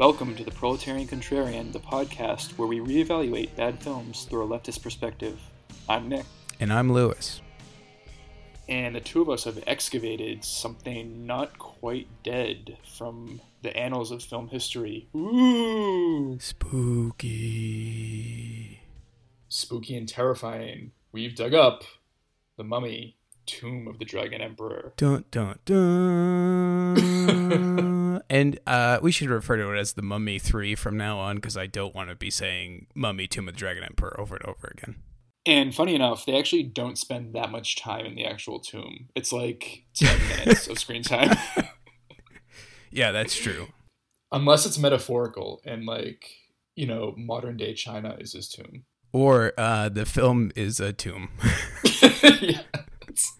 Welcome to the Proletarian Contrarian, the podcast where we reevaluate bad films through a leftist perspective. I'm Nick, And I'm Lewis. and the two of us have excavated something not quite dead from the annals of film history. Ooh! Spooky. Spooky and terrifying. We've dug up the mummy, Tomb of the Dragon Emperor. Dun dun dun. and uh, we should refer to it as the Mummy 3 from now on because I don't want to be saying Mummy Tomb of the Dragon Emperor over and over again. And funny enough, they actually don't spend that much time in the actual tomb. It's like 10 minutes of screen time. Yeah, that's true. Unless it's metaphorical and like, you know, modern day China is his tomb. Or uh, the film is a tomb. yeah, that's,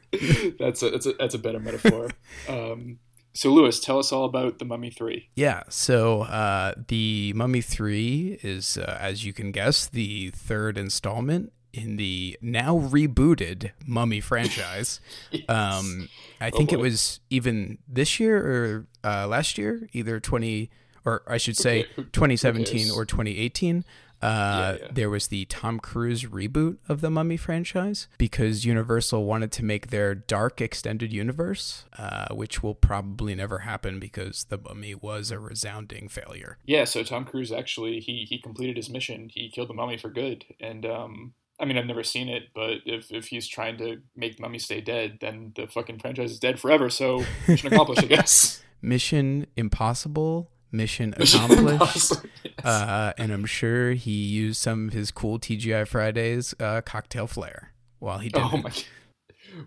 that's a that's a that's a better metaphor. Um, so Lewis, tell us all about the Mummy Three. Yeah, so uh, the Mummy 3 is, uh, as you can guess, the third installment in the now rebooted Mummy franchise. Um, I think it was even this year or uh, last year, either 20, or I should say Okay, who- who 2017 cares? or 2018. Uh, yeah. There was the Tom Cruise reboot of the Mummy franchise because Universal wanted to make their dark extended universe, uh, which will probably never happen because the Mummy was a resounding failure. Yeah, so Tom Cruise actually he he completed his mission. He killed the mummy for good. And um, I mean, I've never seen it, but if if he's trying to make mummy stay dead, then the fucking franchise is dead forever. So mission accomplished, I guess. Mission impossible, mission accomplished. uh, and I'm sure he used some of his cool TGI Fridays uh, cocktail flair while he did Oh it. my!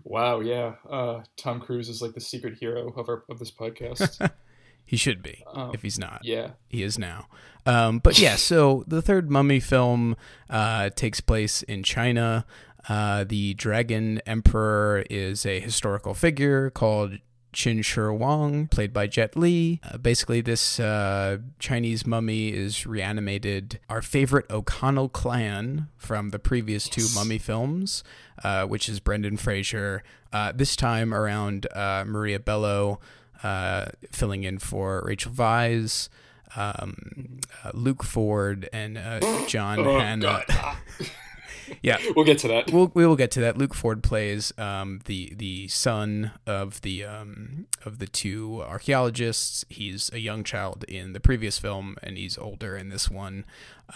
Wow, yeah. Uh, Tom Cruise is like the secret hero of our of this podcast. He should be. Um, if he's not, yeah, he is now. Um, but yeah, so the third Mummy film uh, takes place in China. Uh, the Dragon Emperor is a historical figure called Qin Shi Huang, played by Jet Li. Uh, basically, this uh, Chinese mummy is reanimated. Our favorite O'Connell clan from the previous two mummy films, uh, which is Brendan Fraser. Uh, this time around uh, Maria Bello, uh, filling in for Rachel Weisz. Um, uh, Luke Ford and uh, John Oh, Hannah. Yeah, we'll get to that. we'll we will get to that. Luke Ford plays um, the the son of the um, of the two archaeologists. He's a young child in the previous film, and he's older in this one.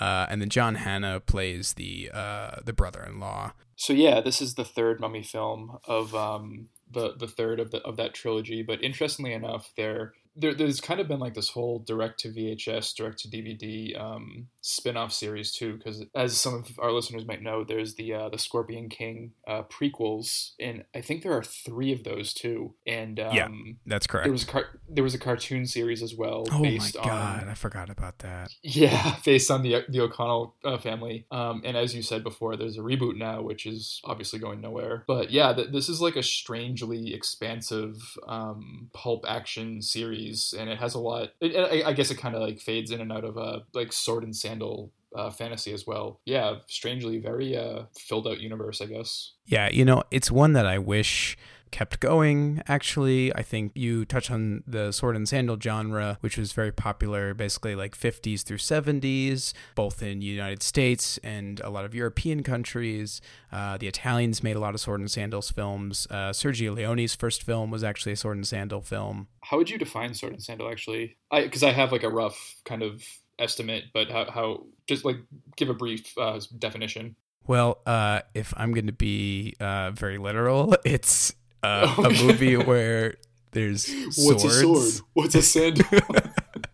Uh, and then John Hannah plays the uh, the brother-in-law. So yeah, this is the third Mummy film of um, the the third of the of that trilogy. But interestingly enough, there, there there's kind of been like this whole direct to VHS, direct to DVD um, spin-off series too. Because as some of our listeners might know, there's the uh, the Scorpion King uh, prequels, and I think there are three of those too. And um, Yeah, That's correct. there was a car- there was a cartoon series as well oh my god, on I forgot about that. yeah, based on the the O'Connell uh, family. Um, and as you said before, there's a reboot now, which is obviously going nowhere. But yeah, th- this is like a strangely expansive um, pulp action series, and it has a lot. It, I, I guess it kind of like fades in and out of uh, like sword and sandal. Uh, fantasy as well. Yeah, strangely very uh, filled out universe, I guess. Yeah, you know, it's one that I wish kept going. Actually, I think you touch on the sword and sandal genre, which was very popular basically like 50s through 70s, both in United States and a lot of European countries. Uh, the Italians made a lot of sword and sandals films. Uh, Sergio Leone's first film was actually a sword and sandal film. How would you define sword and sandal? Actually, I because I have like a rough kind of estimate, but how, how just like give a brief uh, definition. Well, uh, if I'm going to be uh, very literal, it's uh, a movie where there's What's swords. a sword? What's a sandal?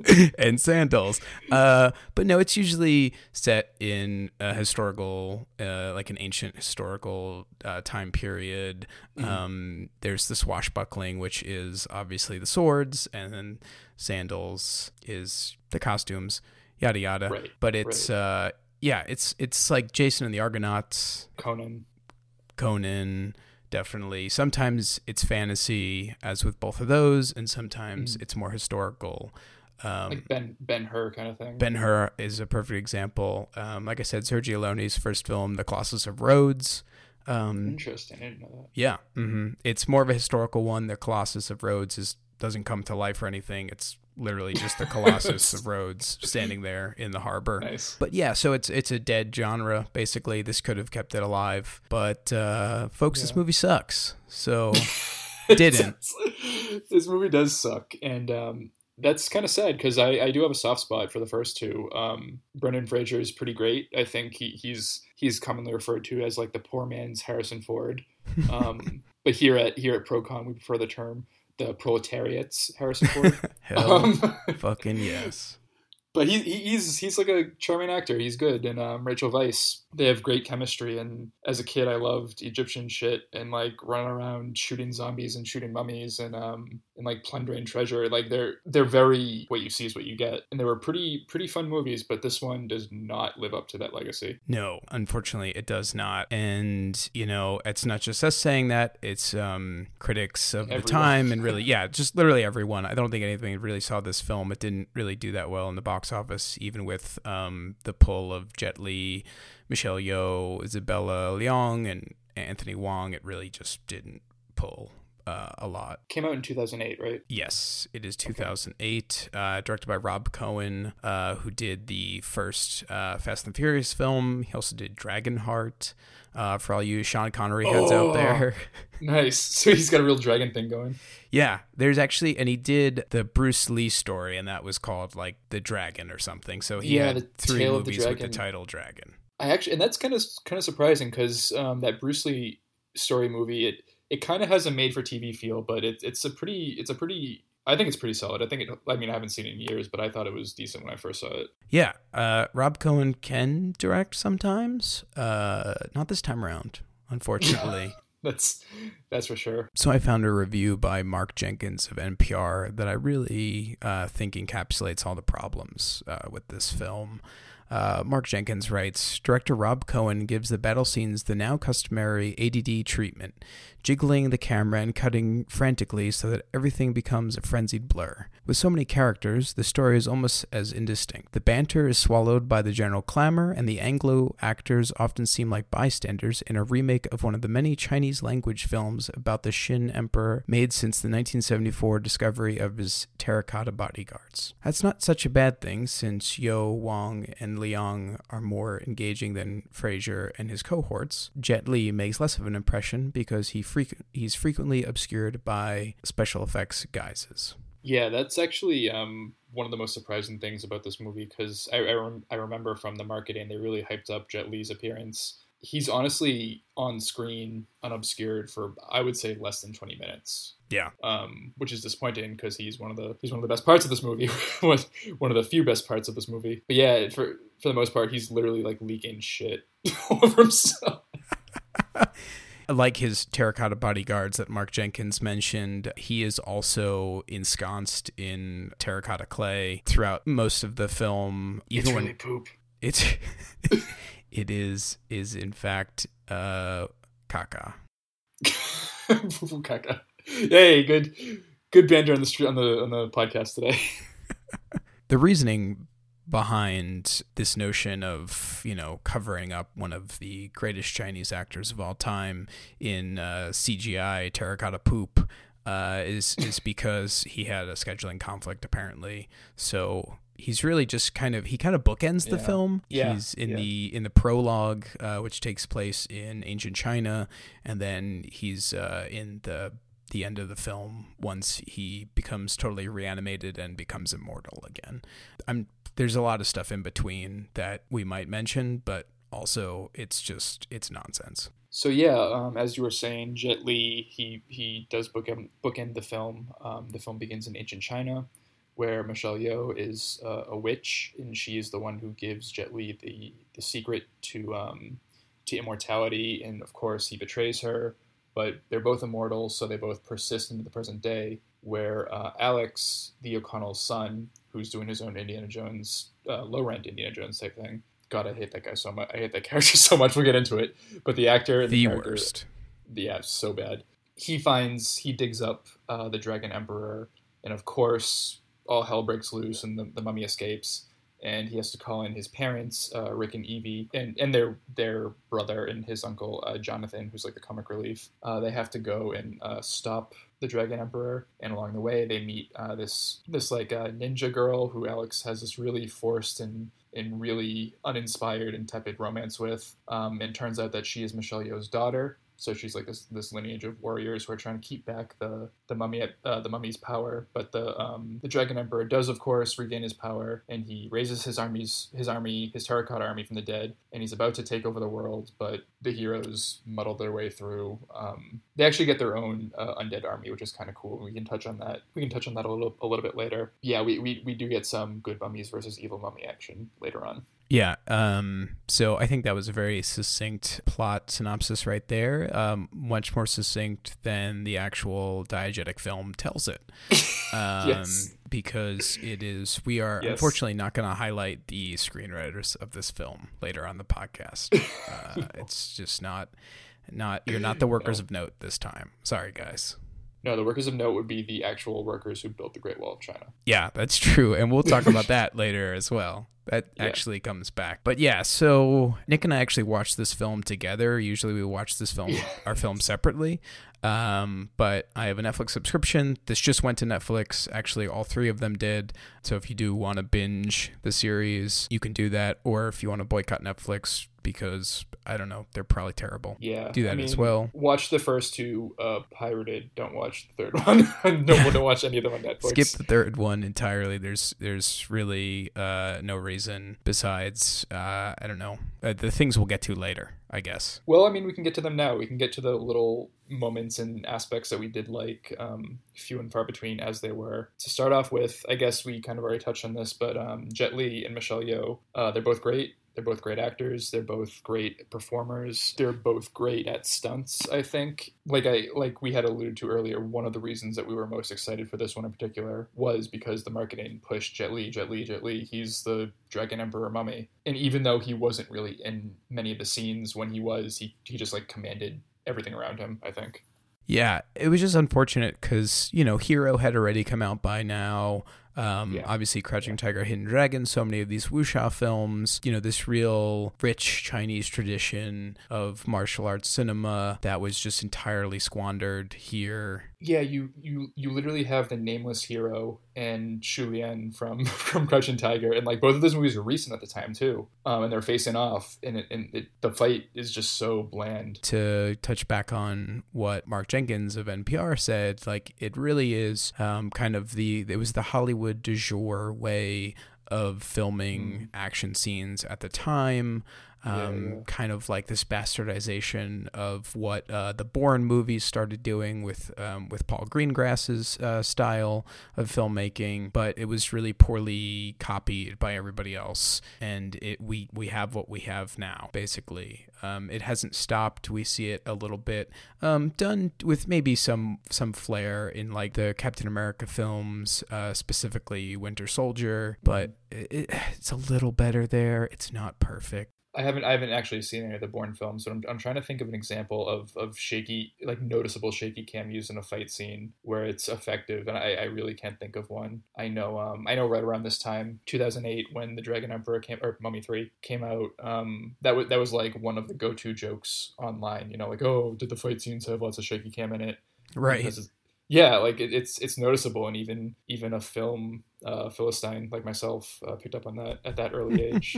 and sandals. Uh, but no, it's usually set in a historical, uh, like an ancient historical uh, time period. Mm-hmm. Um, there's the swashbuckling, which is obviously the swords, and then sandals is the costumes, yada yada. Right, But it's uh, yeah, it's it's like Jason and the Argonauts, Conan. Conan. Definitely. Sometimes it's fantasy, as with both of those, and sometimes it's more historical. Um, like Ben Ben Hur kind of thing. Ben Hur is a perfect example. Um, like I said, Sergio Leone's first film, The Colossus of Rhodes. Um, Interesting. I didn't know that. yeah, hmm it's more of a historical one. The Colossus of Rhodes is doesn't come to life or anything. It's literally just the Colossus of Rhodes standing there in the harbor. Nice. But yeah, so it's it's a dead genre basically. This could have kept it alive, but uh, folks, this movie sucks. So didn't. this movie does suck, and um, that's kind of sad because I, I do have a soft spot for the first two. Um, Brendan Fraser is pretty great. I think he, he's he's commonly referred to as like the poor man's Harrison Ford. Um, but here at here at Procon, we prefer the term the proletariat's Harrison Ford. Hell, um, fucking yes. but he, he- he's he's like a charming actor. He's good, and um, Rachel Weisz, they have great chemistry. And as a kid, I loved Egyptian shit and like running around shooting zombies and shooting mummies and um and like plundering treasure. Like they're they're very what you see is what you get, and they were pretty pretty fun movies. But this one does not live up to that legacy. No, unfortunately, it does not. And you know, it's not just us saying that; it's um, critics of the time, and really, yeah, just literally everyone. I don't think anything really saw this film. It didn't really do that well in the box office, even with um, the pull of Jet Li, Michelle Yeoh, Isabella Leong, and Anthony Wong. It really just didn't pull uh, a lot. Came out in two thousand eight, right? Yes, it is 2008, uh, directed by Rob Cohen, uh, who did the first uh, Fast and Furious film. He also did Dragonheart. Uh, for all you Sean Connery heads Oh. out there, Nice. So he's got a real dragon thing going. yeah, there's actually, and he did the Bruce Lee story, and that was called like the Dragon or something. So he Yeah, had three Tale of the movies with the title Dragon. I actually, and that's kind of kind of surprising because um, that Bruce Lee story movie, it it kind of has a made for TV feel, but it, it's a pretty, it's a pretty, I think it's pretty solid. I think it, I mean, I haven't seen it in years, but I thought it was decent when I first saw it. Yeah, uh, Rob Cohen can direct sometimes. Uh, not this time around, unfortunately. That's that's for sure. So I found a review by Mark Jenkins of NPR that I really uh, think encapsulates all the problems uh, with this film. Uh, Mark Jenkins writes Director Rob Cohen gives the battle scenes the now customary ADD treatment, jiggling the camera and cutting frantically so that everything becomes a frenzied blur. With so many characters, the story is almost as indistinct. The banter is swallowed by the general clamor, and the Anglo actors often seem like bystanders in a remake of one of the many Chinese language films about the Qin Emperor made since the 1974 discovery of his terracotta bodyguards. That's not such a bad thing, since Yeoh, Wong, and Leong are more engaging than Fraser and his cohorts. Jet Li makes less of an impression because he freq- he's frequently obscured by special effects guises. Yeah, that's actually um, one of the most surprising things about this movie because I I, rem- I remember from the marketing they really hyped up Jet Li's appearance. He's honestly on screen, unobscured for I would say less than twenty minutes. Yeah. um, which is disappointing because he's one of the he's one of the best parts of this movie, one one of the few best parts of this movie. But yeah, for for the most part, he's literally like leaking shit over himself. Like his terracotta bodyguards that Mark Jenkins mentioned, he is also ensconced in terracotta clay throughout most of the film. It's when really poop. it's it is is in fact uh caca. Caca. Hey, good good banter on the street on the on the podcast today. The reasoning behind this notion of you know covering up one of the greatest Chinese actors of all time in uh, CGI terracotta poop uh, is is because he had a scheduling conflict apparently. So he's really just kind of he kind of bookends the Yeah. film. Yeah, He's in yeah. the in the prologue, uh, which takes place in ancient China, and then he's uh, in the the end of the film once he becomes totally reanimated and becomes immortal again. I'm there's a lot of stuff in between that we might mention, but also it's just it's nonsense. So yeah, um, as you were saying, Jet Li he he does bookend bookend the film. Um, the film begins in ancient China, where Michelle Yeoh is uh, a witch, and she is the one who gives Jet Li the the secret to um, to immortality. And of course, he betrays her. But they're both immortal, so they both persist into the present day. Where uh, Alex, the O'Connell's son, who's doing his own Indiana Jones, uh, low rent Indiana Jones type thing. God, I hate that guy so much. I hate that character so much. We'll get into it. But the actor, The character- worst. yeah, so bad. He finds he digs up uh, the Dragon Emperor, and of course, all hell breaks loose, and the, the mummy escapes. And he has to call in his parents, uh, Rick and Evie, and, and their their brother and his uncle uh, Jonathan, who's like the comic relief. Uh, they have to go and uh, stop the Dragon Emperor, and along the way they meet uh, this this like uh, ninja girl who Alex has this really forced and and really uninspired and tepid romance with. Um, and turns out that she is Michelle Yeoh's daughter, so she's like this this lineage of warriors who are trying to keep back the the mummy uh, the mummy's power. But the um, the Dragon Emperor does of course regain his power, and he raises his armies his army his terracotta army from the dead, and he's about to take over the world. But the heroes muddle their way through. Um, they actually get their own uh, undead army, which is kind of cool. We can touch on that. We can touch on that a little a little bit later. Yeah, we, we, we do get some good mummies versus evil mummy action later on. Yeah. Um, so I think that was a very succinct plot synopsis right there. Um, much more succinct than the actual diegetic film tells it. Um, Yes. Because it is, we are Yes. unfortunately not going to highlight the screenwriters of this film later on the podcast. Uh, it's just not, not, you're not the workers of note this time. Sorry, guys. No, the workers of note would be the actual workers who built the Great Wall of China. Yeah, that's true. And we'll talk about that later as well. That Yeah. actually comes back. But yeah, so Nick and I actually watched this film together. Usually we watch this film our film separately. Um, but I have a Netflix subscription. This just went to Netflix. Actually, all three of them did. So if you do want to binge the series, you can do that. Or if you want to boycott Netflix because I don't know, they're probably terrible. Yeah, Do that I mean, as well. Watch the first two uh, pirated. Don't watch the third one. no one to watch any of them on Netflix. skip the third one entirely there's there's really uh no reason besides uh i don't know uh, the things we'll get to later i guess Well, I mean, we can get to them now. We can get to the little moments and aspects that we did like, um, few and far between as they were. To start off with, I guess we kind of already touched on this, but um, Jet Li and Michelle Yeoh, uh, they're both great. They're both great actors. They're both great performers. They're both great at stunts. I think, like I like we had alluded to earlier, one of the reasons that we were most excited for this one in particular was because the marketing pushed Jet Li, Jet Li, Jet Li. He's the Dragon Emperor mummy, and even though he wasn't really in many of the scenes, when he was, he he just like commanded everything around him. I think. yeah it was just unfortunate because you know hero had already come out by now um, Yeah. obviously crouching tiger hidden dragon so many of these wuxia films you know this real rich chinese tradition of martial arts cinema that was just entirely squandered here Yeah, you you you literally have the nameless hero and Shu Lian from from Crouching Tiger, and like both of those movies were recent at the time too, um, and they're facing off, and it, and it, the fight is just so bland. to touch back on what Mark Jenkins of NPR said, like it really is um, kind of the it was the Hollywood du jour way of filming action scenes at the time. Um, Yeah, yeah. Kind of like this bastardization of what uh, the Bourne movies started doing with um, with Paul Greengrass's uh, style of filmmaking, but it was really poorly copied by everybody else, and it we we have what we have now basically. Um, it hasn't stopped. We see it a little bit um, done with maybe some some flair in like the Captain America films, uh, specifically Winter Soldier, but it, it, it's a little better there. It's not perfect. I haven't I haven't actually seen any of the Bourne films, but I'm, I'm trying to think of an example of of shaky like noticeable shaky cam used in a fight scene where it's effective, and I, I really can't think of one. I know um I know right around this time 2008 when the Dragon Emperor came or Mummy Three came out, um that was that was like one of the go to jokes online. You know, like oh did the fight scenes have lots of shaky cam in it? Right. Yeah, like it, it's it's noticeable, and even even a film uh, philistine like myself uh, picked up on that at that early age.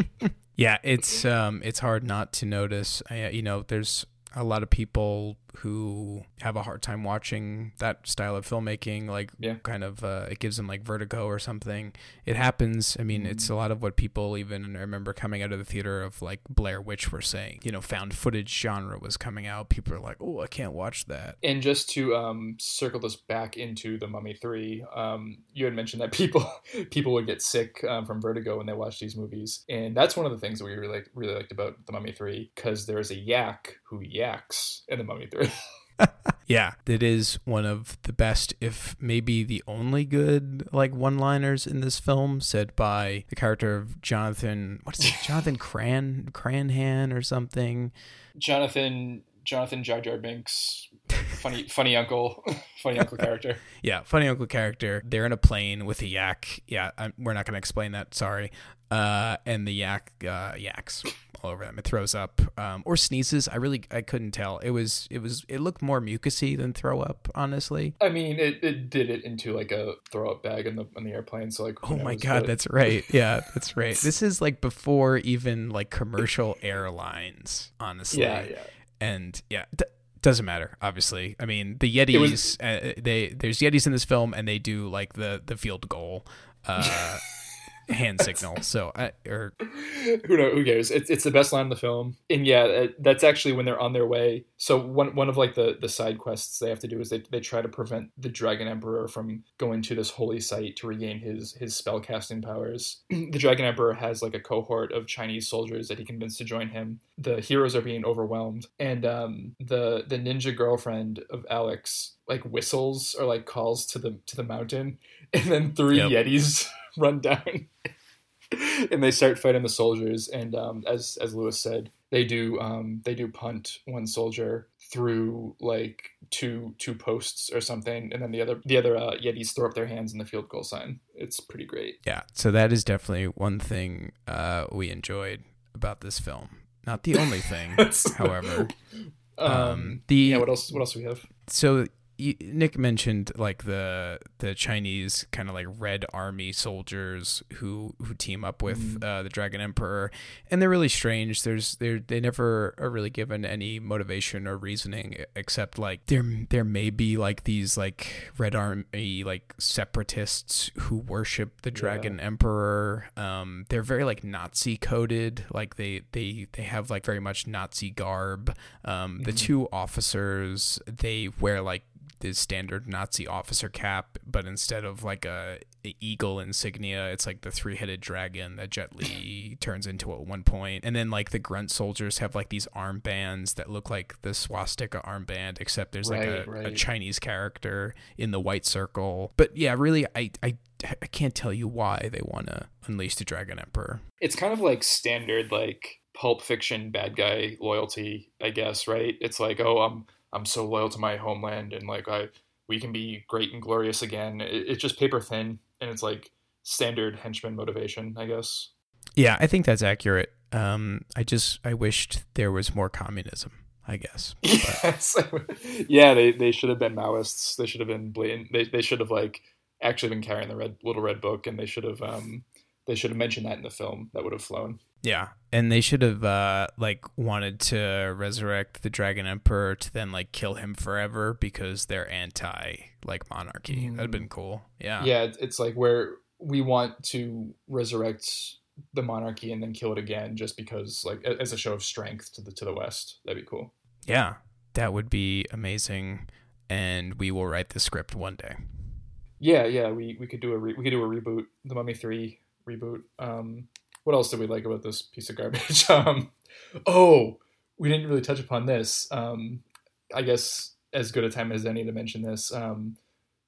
Yeah, it's um it's hard not to notice. I, you know, there's a lot of people who have a hard time watching that style of filmmaking like Yeah. kind of uh, it gives them like vertigo or something. It happens. I mean it's a lot of what people even i remember coming out of the theater of like blair witch were saying you know found footage genre was coming out. People are like oh i can't watch that. And just to um, circle this back into the Mummy Three, um, you had mentioned that people people would get sick um, from vertigo when they watch these movies, and that's one of the things that we really really liked about the Mummy Three because there's a yak who yaks in the Mummy Three. yeah it is one of the best if maybe the only good like one liners in this film said by the character of jonathan what is it jonathan cran cranhan or something? Jonathan Jonathan Jar Jar Binks funny, funny uncle, funny uncle character. Yeah, funny uncle character. They're in a plane with a yak. Yeah, I'm, we're not going to explain that. Sorry. Uh, and the yak uh, yaks all over them. It throws up um, or sneezes. I really I couldn't tell. It was it was it looked more mucusy than throw up. Honestly. I mean, it, it did it into like a throw up bag in the on the airplane. So like, oh my god, that's right. Yeah, that's right. this is like before even like commercial airlines. Honestly. Yeah, yeah. And yeah. Th- doesn't matter obviously. I mean the yetis was, uh, they there's yetis in this film and they do like the the field goal uh hand signal. So, I, or who knows? Who cares? It's, it's the best line in the film, and yeah, that's actually when they're on their way. So one one of like the the side quests they have to do is they they try to prevent the Dragon Emperor from going to this holy site to regain his his spell casting powers. the Dragon Emperor has like a cohort of Chinese soldiers that he convinced to join him. The heroes are being overwhelmed, and um, the the ninja girlfriend of Alex like whistles or like calls to the to the mountain, and then three yep. Yetis run down and they start fighting the soldiers. And um, as as Lewis said, they do um, they do punt one soldier through like two two posts or something, and then the other the other uh, Yetis throw up their hands in the field goal sign. It's pretty great. Yeah, so that is definitely one thing uh, we enjoyed about this film. Not the only thing, however. Um, um, the yeah. What else? What else do we have? So Nick mentioned like the the Chinese kind of like Red Army soldiers who who team up with mm. uh, the Dragon Emperor, and they're really strange. There's they they never are really given any motivation or reasoning except like there there may be like these like Red Army like separatists who worship the Dragon yeah. Emperor. Um, they're very like Nazi coded. Like they they they have like very much Nazi garb. Um, mm-hmm. the two officers they wear like the standard Nazi officer cap, but instead of like a, a eagle insignia, it's like the three headed dragon that Jet Li turns into at one point. And then like the grunt soldiers have like these armbands that look like the swastika armband, except there's like right, a, right. a Chinese character in the white circle. But yeah, really, I I I can't tell you why they want to unleash the Dragon Emperor. It's kind of like standard like pulp fiction bad guy loyalty, I guess, right? It's like, oh, I'm I'm so loyal to my homeland and like I we can be great and glorious again. It, it's just paper thin and it's like standard henchman motivation, I guess. Yeah, I think that's accurate. Um, I just I wished there was more communism. I guess. Yes. yeah, they, they should have been Maoists. They should have been blatant. They, they should have like actually been carrying the red little red book, and they should have um they should have mentioned that in the film. That would have flown. Yeah, and they should have uh, like wanted to resurrect the Dragon Emperor to then like kill him forever because they're anti like monarchy. Mm. That'd been cool. Yeah. Yeah, it's like where we want to resurrect the monarchy and then kill it again just because like as a show of strength to the to the west. That'd be cool. Yeah, that would be amazing, and we will write the script one day. Yeah, yeah, we, we could do a re- we could do a reboot, the Mummy Three reboot. Um, what else did we like about this piece of garbage? um, oh, we didn't really touch upon this. Um, I guess as good a time as any to mention this. Um,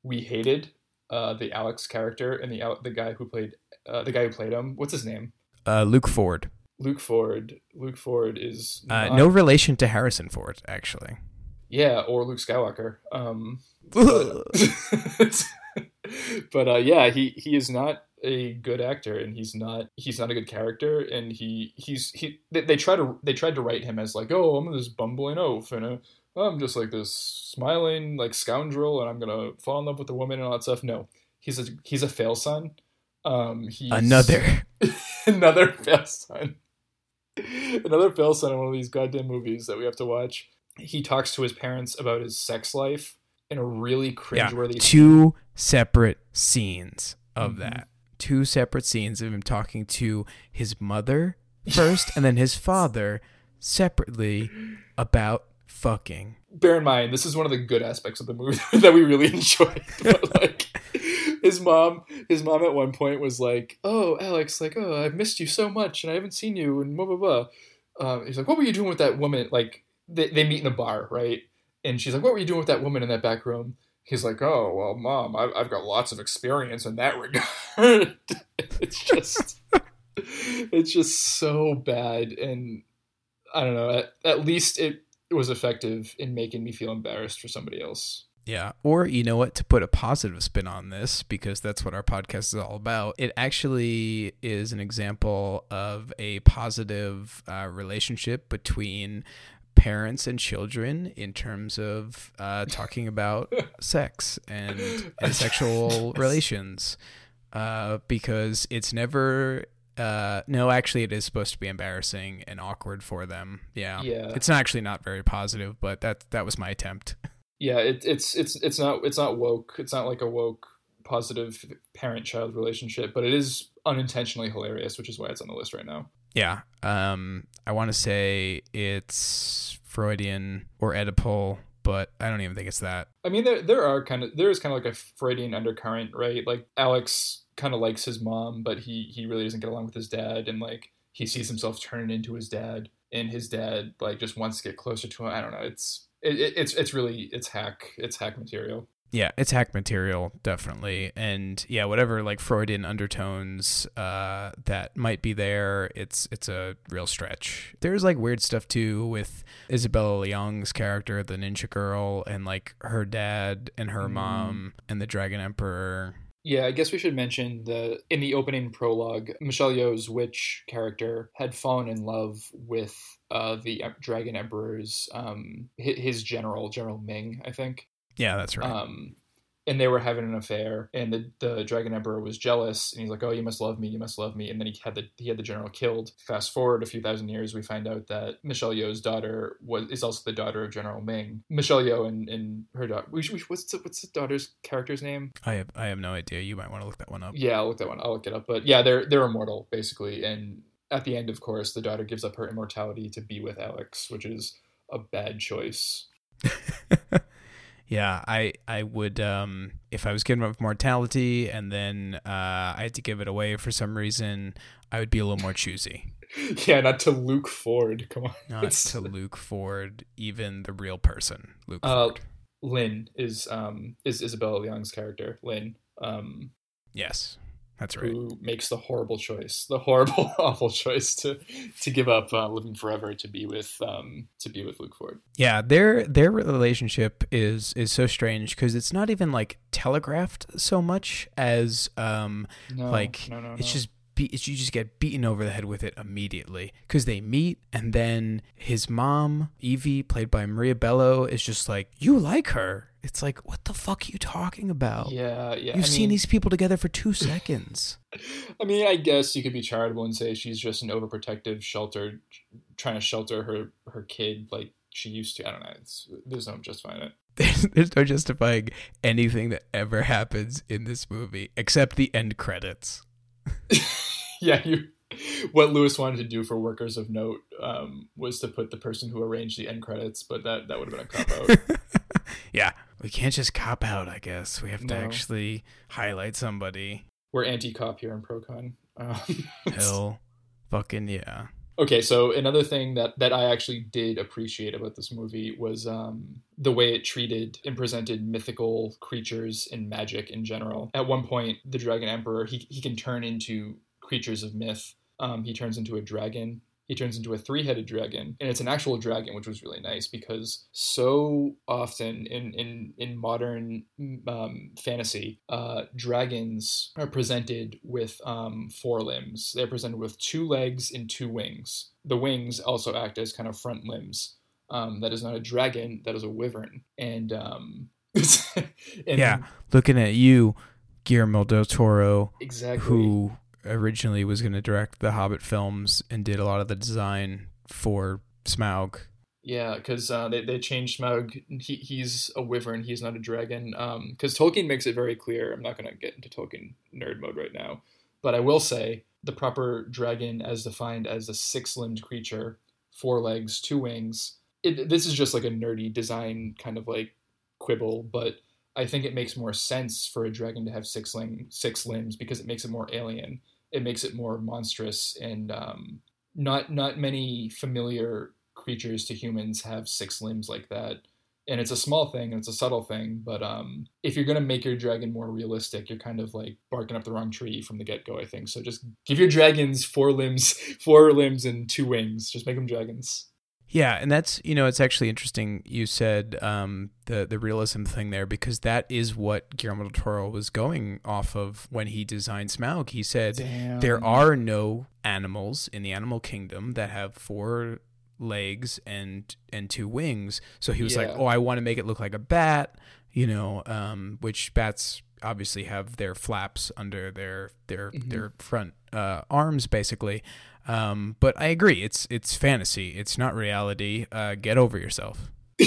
we hated uh, the Alex character and the the guy who played uh, the guy who played him. What's his name? Uh, Luke Ford. Luke Ford. Luke Ford is uh, not... no relation to Harrison Ford, actually. Yeah, or Luke Skywalker. Um, but, but uh, yeah, he he is not a good actor and he's not he's not a good character and he he's he they, they try to they tried to write him as like oh i'm this bumbling oaf and uh, i'm just like this smiling like scoundrel and i'm gonna fall in love with a woman and all that stuff. No. He's a he's a fail son. Um he's another. Another fail son. Another fail son in one of these goddamn movies that we have to watch. He talks to his parents about his sex life in a really cringeworthy yeah, two separate scenes of mm-hmm. that two separate scenes of him talking to his mother first and then his father separately about fucking. Bear in mind, this is one of the good aspects of the movie that we really enjoyed. But like his mom, his mom at one point was like, "Oh, Alex, like, oh, I've missed you so much, and I haven't seen you, and blah blah blah." Um, he's like, "What were you doing with that woman?" Like, they they meet in a bar, right? And she's like, "What were you doing with that woman in that back room?" He's like, "Oh well, mom, I've, I've got lots of experience in that regard." it's just, it's just so bad, and I don't know. At, at least it was effective in making me feel embarrassed for somebody else. Yeah. Or, you know what, to put a positive spin on this, because that's what our podcast is all about, it actually is an example of a positive uh, relationship between parents and children in terms of uh, talking about sex and, and sexual relations. Uh, because it's never uh, no, actually, it is supposed to be embarrassing and awkward for them. Yeah, Yeah. It's actually not very positive, but that that was my attempt. Yeah, it, it's it's it's not it's not woke. It's not like a woke positive parent child relationship, but it is unintentionally hilarious, which is why it's on the list right now. Yeah. Um, I want to say it's Freudian or Oedipal, but I don't even think it's that. I mean, there there are kind of there is kind of like a Freudian undercurrent, right? Like Alex kind of likes his mom, but he he really doesn't get along with his dad, and like he sees himself turning into his dad, and his dad like just wants to get closer to him. I don't know. It's it, it, it's it's really it's hack it's hack material. Yeah, it's hack material, definitely. And yeah, whatever like Freudian undertones uh, that might be there, it's it's a real stretch. There's like weird stuff too with Isabella Leong's character, the ninja girl, and like her dad and her Mm. mom and the Dragon Emperor. Yeah, I guess we should mention the in the opening prologue, Michelle Yeoh's witch character had fallen in love with uh, the Dragon Emperor's um, his general, General Ming, I think. Yeah, that's right. Um, and they were having an affair, and the, the Dragon Emperor was jealous, and he's like, "Oh, you must love me, you must love me." And then he had the he had the general killed. Fast forward a few thousand years, we find out that Michelle Yeoh's daughter was is also the daughter of General Ming. Michelle Yeoh and, and her daughter. What's the, what's the daughter's character's name? I have I have no idea. You might want to look that one up. Yeah, I'll look that one. I'll look it up. But yeah, they're they're immortal basically, and at the end, of course, the daughter gives up her immortality to be with Alex, which is a bad choice. yeah, I I would um if I was given up mortality and then uh I had to give it away for some reason, I would be a little more choosy. yeah, not to Luke Ford. Come on, Not to Luke Ford, even the real person, Luke Uh, Ford. Lynn is um is Isabella Young's character, Lynn, um, Yes, that's right. who makes the horrible choice, the horrible, awful choice to to give up uh, living forever to be with um to be with Luke Ford. Yeah, their their relationship is is so strange because it's not even like telegraphed so much as um No, like no, no, it's just be- it's, you just get beaten over the head with it immediately because they meet and then his mom Evie played by Maria Bello is just like you like her it's like what the fuck are you talking about yeah, yeah. you've I seen mean- these people together for two seconds I mean, I guess you could be charitable and say she's just an overprotective shelter, trying to shelter her her kid like she used to. I don't know. It's, there's no justifying it. there's, there's no justifying anything that ever happens in this movie except the end credits yeah, you. What Lewis wanted to do for Workers of Note um, was to put the person who arranged the end credits, but that that would have been a cop out. yeah we can't just cop out i guess we have to actually highlight somebody We're anti-cop here in Procon. Um, hell fucking yeah Okay, so another thing that, that I actually did appreciate about this movie was um, the way it treated and presented mythical creatures and magic in general. At one point, the Dragon Emperor he he can turn into creatures of myth. Um, he turns into a dragon. He turns into a three-headed dragon, and it's an actual dragon, which was really nice because so often in in in modern um, fantasy, uh, dragons are presented with um, four limbs. They're presented with two legs and two wings. The wings also act as kind of front limbs. Um, that is not a dragon. That is a wyvern. And, um, and yeah looking at you guillermo del toro exactly. who originally was going to direct the Hobbit films and did a lot of the design for Smaug. Yeah, because uh, they, they changed Smaug. He, he's a wyvern. He's not a dragon. Because Tolkien makes it very clear. I'm not going to get into Tolkien nerd mode right now. But I will say the proper dragon, as defined as a six limbed creature, four legs, two wings. It, this is just like a nerdy design kind of like quibble, but I think it makes more sense for a dragon to have six, ling- six limbs because it makes it more alien. It makes it more monstrous and um, not not many familiar creatures to humans have six limbs like that. And it's a small thing and it's a subtle thing but um, if you're going to make your dragon more realistic you're kind of like barking up the wrong tree from the get-go i think. So just give your dragons four limbs four limbs and two wings. Just make them dragons Yeah, and that's you know it's actually interesting. You said um, the the realism thing there because that is what Guillermo del Toro was going off of when he designed Smaug. He said Damn. there are no animals in the animal kingdom that have four legs and and two wings. So he was like, "Oh, I want to make it look like a bat," you know, um, which bats obviously have their flaps under their their Mhm. their front uh, arms, basically. Um, but I agree, it's it's fantasy. It's not reality. Uh, get over yourself.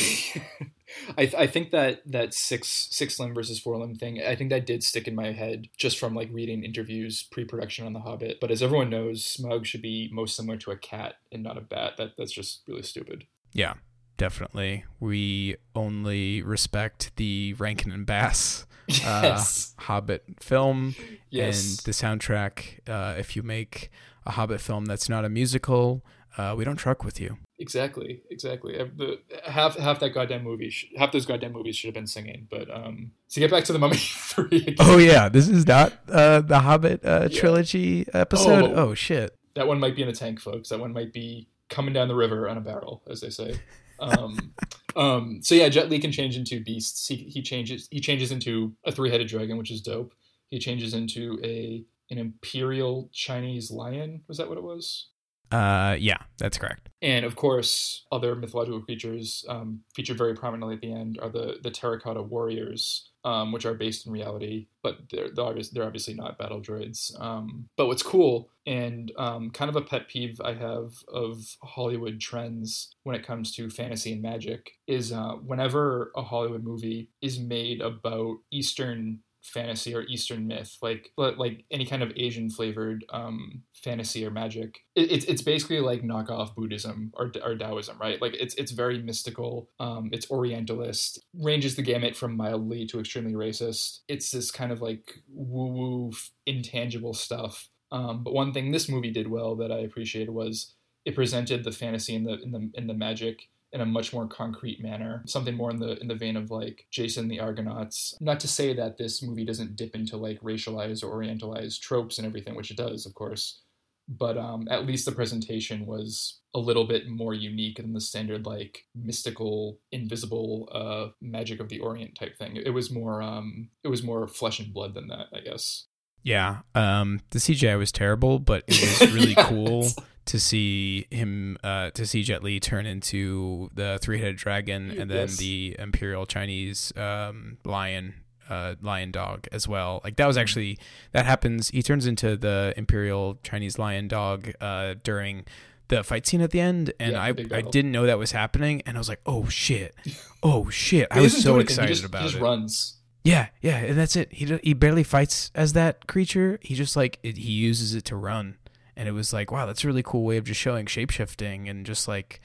I, I think that that six six limb versus four limb thing I think that did stick in my head just from like reading interviews pre production on The Hobbit. But as everyone knows, Smaug should be most similar to a cat and not a bat. That that's just really stupid. Yeah, definitely. We only respect the Rankin and Bass uh, Yes. Hobbit film and the soundtrack. Uh, if you make a Hobbit film that's not a musical, uh, we don't truck with you. Exactly, exactly. The, half half that goddamn movie, sh- half those goddamn movies should have been singing. But um, to get back to the Mummy three, again, Oh yeah, this is not uh, the Hobbit uh, Yeah. trilogy episode. Oh. Oh. shit. that one might be in a tank, folks. That one might be coming down the river on a barrel, as they say. Um, um, so yeah, Jet Li can change into beasts. He, he changes he changes into a three headed dragon, which is dope. He changes into a an imperial Chinese lion. Was that what it was? Uh, yeah, that's correct. And of course, other mythological creatures um, featured very prominently at the end are the the terracotta warriors, um, which are based in reality, but they're they're, obvious, they're obviously not battle droids. Um, but what's cool and um, kind of a pet peeve I have of Hollywood trends when it comes to fantasy and magic is uh, whenever a Hollywood movie is made about Eastern fantasy or Eastern myth, like like any kind of Asian flavored um, fantasy or magic. It, it's it's basically like knockoff Buddhism or, or Taoism, right? Like it's it's very mystical. Um, it's Orientalist, ranges the gamut from mildly to extremely racist. It's this kind of like woo woo intangible stuff. Um, but one thing this movie did well that I appreciated was it presented the fantasy and the in the in the magic in a much more concrete manner, something more in the in the vein of like Jason the Argonauts. Not to say that this movie doesn't dip into like racialized or orientalized tropes and everything, which it does, of course. But um, at least the presentation was a little bit more unique than the standard like mystical, invisible uh, magic of the Orient type thing. It was more um, it was more flesh and blood than that, I guess. Yeah. Um, the CGI was terrible, but it was really Yes. cool to see him uh, to see Jet Li turn into the three-headed dragon and then Yes. the imperial Chinese um, lion uh, lion dog as well. Like that was actually that happens. He turns into the imperial Chinese lion dog uh, during the fight scene at the end, and Yeah, I I didn't know that was happening, and I was like, oh shit, oh shit! I was so excited just, about he just it. runs. Yeah, yeah, and that's it. He he barely fights as that creature. He just like it, he uses it to run, and it was like, wow, that's a really cool way of just showing shapeshifting and just like,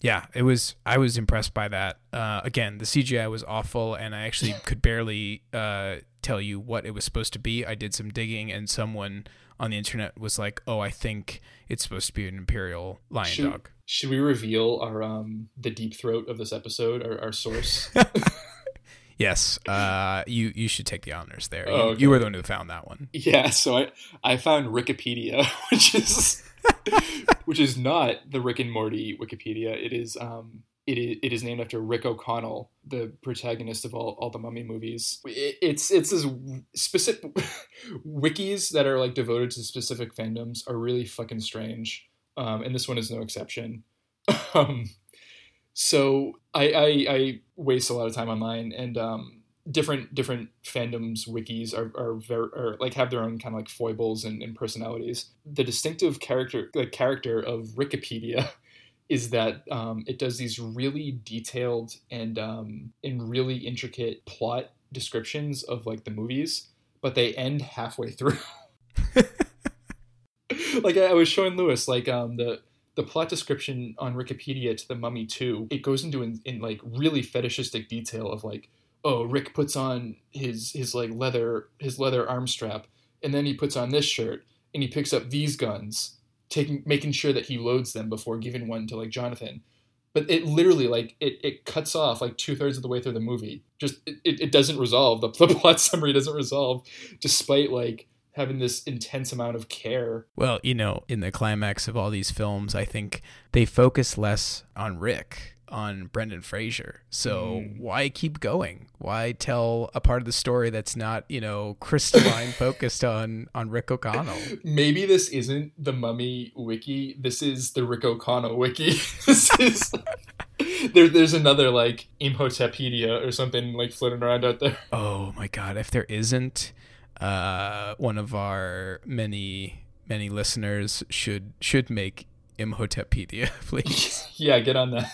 yeah, it was. I was impressed by that. Uh, again, the CGI was awful, and I actually could barely uh, tell you what it was supposed to be. I did some digging, and someone on the internet was like, "Oh, I think it's supposed to be an imperial lion Should, dog." should we reveal our um the deep throat of this episode, our, our source? Yes, uh, you you should take the honors there. You, Oh, okay. you were the one who found that one. Yeah, so I I found Rickipedia, which is which is not the Rick and Morty Rickipedia. It is um it is, it is named after Rick O'Connell, the protagonist of all, all the Mummy movies. It, it's it's this specific wikis that are like devoted to specific fandoms are really fucking strange, um, and this one is no exception. um, so I, I I waste a lot of time online and um different different fandoms wikis are are very are like have their own kind of like foibles and, and personalities. The distinctive character like character of Rickipedia is that um, it does these really detailed and um, and really intricate plot descriptions of like the movies, but they end halfway through. like I, I was showing Lewis like um the the plot description on Rickipedia to the Mummy 2, it goes into in, in like really fetishistic detail of like, oh, Rick puts on his his like leather his leather arm strap, and then he puts on this shirt, and he picks up these guns, taking making sure that he loads them before giving one to like Jonathan. But it literally like it, it cuts off like two thirds of the way through the movie. Just it, it, doesn't resolve. The, the plot summary doesn't resolve, despite like having this intense amount of care. Well, you know, in the climax of all these films, I think they focus less on Rick, on Brendan Fraser. So Mm. why keep going? Why tell a part of the story that's not, you know, crystalline focused on on Rick O'Connell? Maybe this isn't the Mummy wiki. This is the Rick O'Connell wiki. this is there, there's another like Imhoteppedia or something like floating around out there. Oh my god, if there isn't uh one of our many many listeners should should make Imhoteppedia, please. yeah, get on that.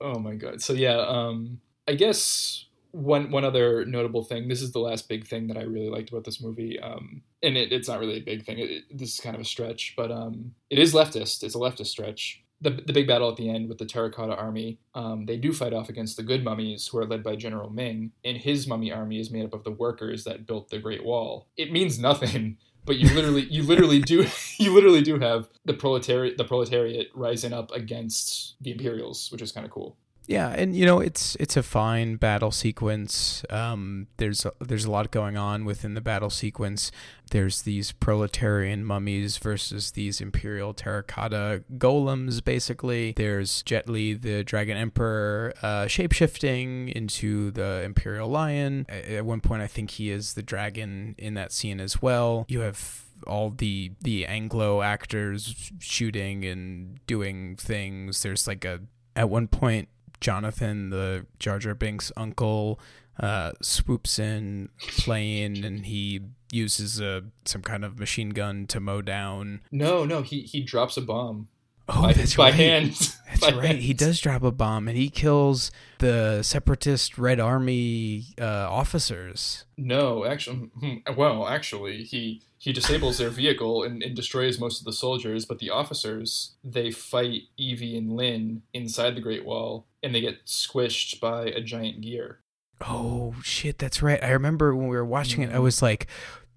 oh my god. So yeah, um I guess one one other notable thing. This is the last big thing that I really liked about this movie. Um and it, it's not really a big thing. It, it- this is kind of a stretch, but um it is leftist. It's a leftist stretch. The, the big battle at the end with the Terracotta Army, um, they do fight off against the good mummies who are led by General Ming, and his mummy army is made up of the workers that built the Great Wall. It means nothing, but you literally you literally do you literally do have the proletariat the proletariat rising up against the Imperials, which is kind of cool. Yeah, and you know it's it's a fine battle sequence. Um, there's a, there's a lot going on within the battle sequence. There's these proletarian mummies versus these imperial terracotta golems. Basically, there's Jet Li, the Dragon Emperor, uh, shapeshifting into the Imperial Lion. At one point, I think he is the dragon in that scene as well. You have all the the Anglo actors shooting and doing things. There's like a at one point Jonathan, the Jar Jar Binks uncle, uh, swoops in playing and he uses a some kind of machine gun to mow down. No, no, he he drops a bomb Oh, by, that's by right. hand. That's By right. He does drop a bomb and he kills the separatist Red Army uh, officers. No, actually, hmm, well, actually, he he disables their vehicle and, and destroys most of the soldiers, but the officers they fight Evie and Lynn inside the Great Wall, and they get squished by a giant gear. Oh shit, that's right. I remember when we were watching it, I mm-hmm. was like,